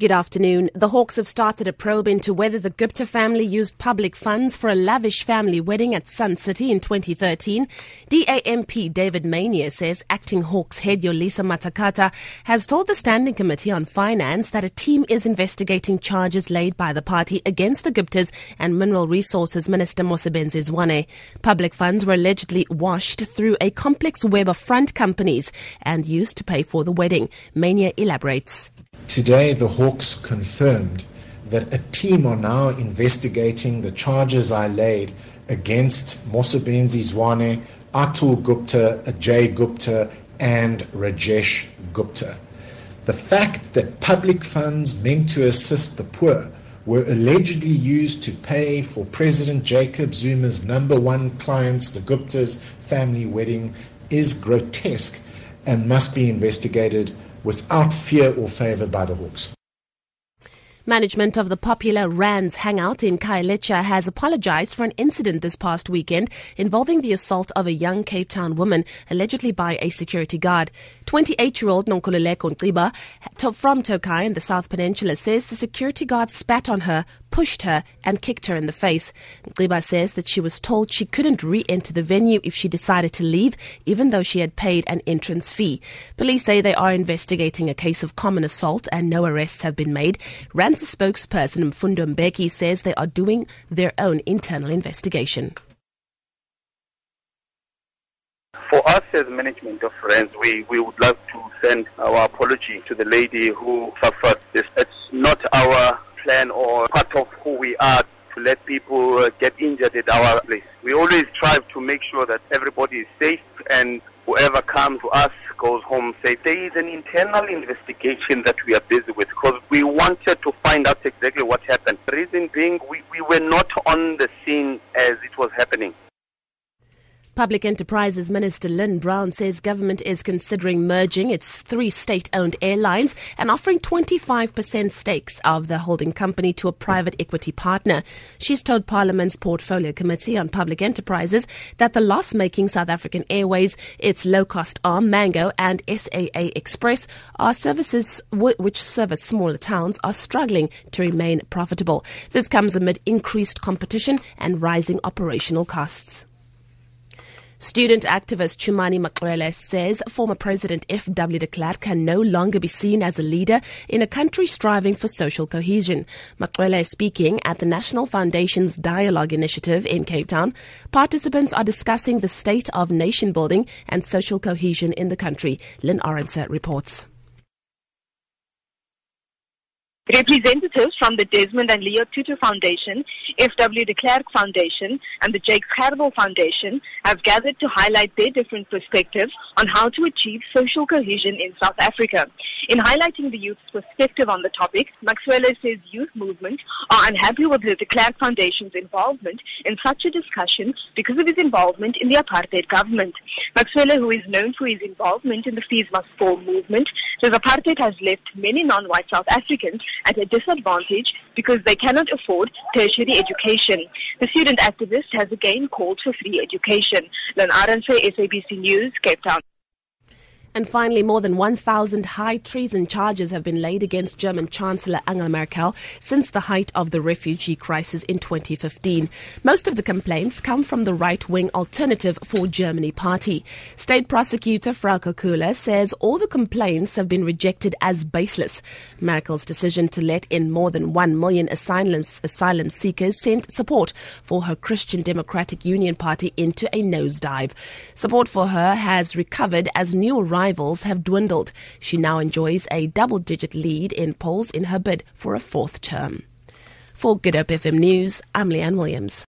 Good afternoon. The Hawks have started a probe into whether the Gupta family used public funds for a lavish family wedding at Sun City in 2013. DAMP David Maynier says acting Hawks head Yolisa Matakata has told the Standing Committee on Finance that a team is investigating charges laid by the party against the Guptas and Mineral Resources Minister Mosebenzi Zwane. Public funds were allegedly washed through a complex web of front companies and used to pay for the wedding. Maynier elaborates. Today, the Hawks confirmed that a team are now investigating the charges I laid against Mosebenzi Zwane, Atul Gupta, Ajay Gupta, and Rajesh Gupta. The fact that public funds meant to assist the poor were allegedly used to pay for President Jacob Zuma's number one clients, the Guptas' family wedding, is grotesque and must be investigated without fear or favor by the Hawks. Management of the popular Rands hangout in Khayelitsha has apologized for an incident this past weekend involving the assault of a young Cape Town woman, allegedly by a security guard. 28-year-old Nonkululeko Nciba from Tokai in the South Peninsula says the security guard spat on her, pushed her and kicked her in the face. Nciba says that she was told she couldn't re-enter the venue if she decided to leave, even though she had paid an entrance fee. Police say they are investigating a case of common assault and no arrests have been made. Rands spokesperson Mfundo Mbeki says they are doing their own internal investigation. For us as management of Rands, we, we would like to send our apology to the lady who suffered this. It's not plan or part of who we are to let people uh, get injured at our place. We always strive to make sure that everybody is safe and whoever comes to us goes home safe. There is an internal investigation that we are busy with because we wanted to find out exactly what happened. The reason being, we, we were not on the scene as it was happening. Public Enterprises Minister Lynne Brown says government is considering merging its three state-owned airlines and offering 25% stakes of the holding company to a private equity partner. She's told Parliament's Portfolio Committee on Public Enterprises that the loss-making South African Airways, its low-cost arm Mango and SAA Express are services which service smaller towns are struggling to remain profitable. This comes amid increased competition and rising operational costs. Student activist Chumani Maxwele says former President F.W. de Klerk can no longer be seen as a leader in a country striving for social cohesion. Maxwele is speaking at the National Foundation's Dialogue Initiative in Cape Town. Participants are discussing the state of nation building and social cohesion in the country. Lynn Orenser reports. Representatives from the Desmond and Leah Tutu Foundation, FW de Klerk Foundation, and the Jake Gerwel Foundation have gathered to highlight their different perspectives on how to achieve social cohesion in South Africa. In highlighting the youth's perspective on the topic, Maxwele says youth movements are unhappy with the de Klerk Foundation's involvement in such a discussion because of his involvement in the apartheid government. Maxwele, who is known for his involvement in the Fees Must Fall movement, says apartheid has left many non-white South Africans at a disadvantage because they cannot afford tertiary education. The student activist has again called for free education. Len Arense, SABC News, Cape Town. And finally, more than 1,000 high treason charges have been laid against German Chancellor Angela Merkel since the height of the refugee crisis in 2015. Most of the complaints come from the right-wing Alternative for Germany party. State prosecutor Frauke Köhler says all the complaints have been rejected as baseless. Merkel's decision to let in more than 1 million asylum, asylum seekers sent support for her Christian Democratic Union party into a nosedive. Support for her has recovered as new rivals have dwindled. She now enjoys a double digit lead in polls in her bid for a fourth term. For Good Hope FM News, I'm Leanne Williams.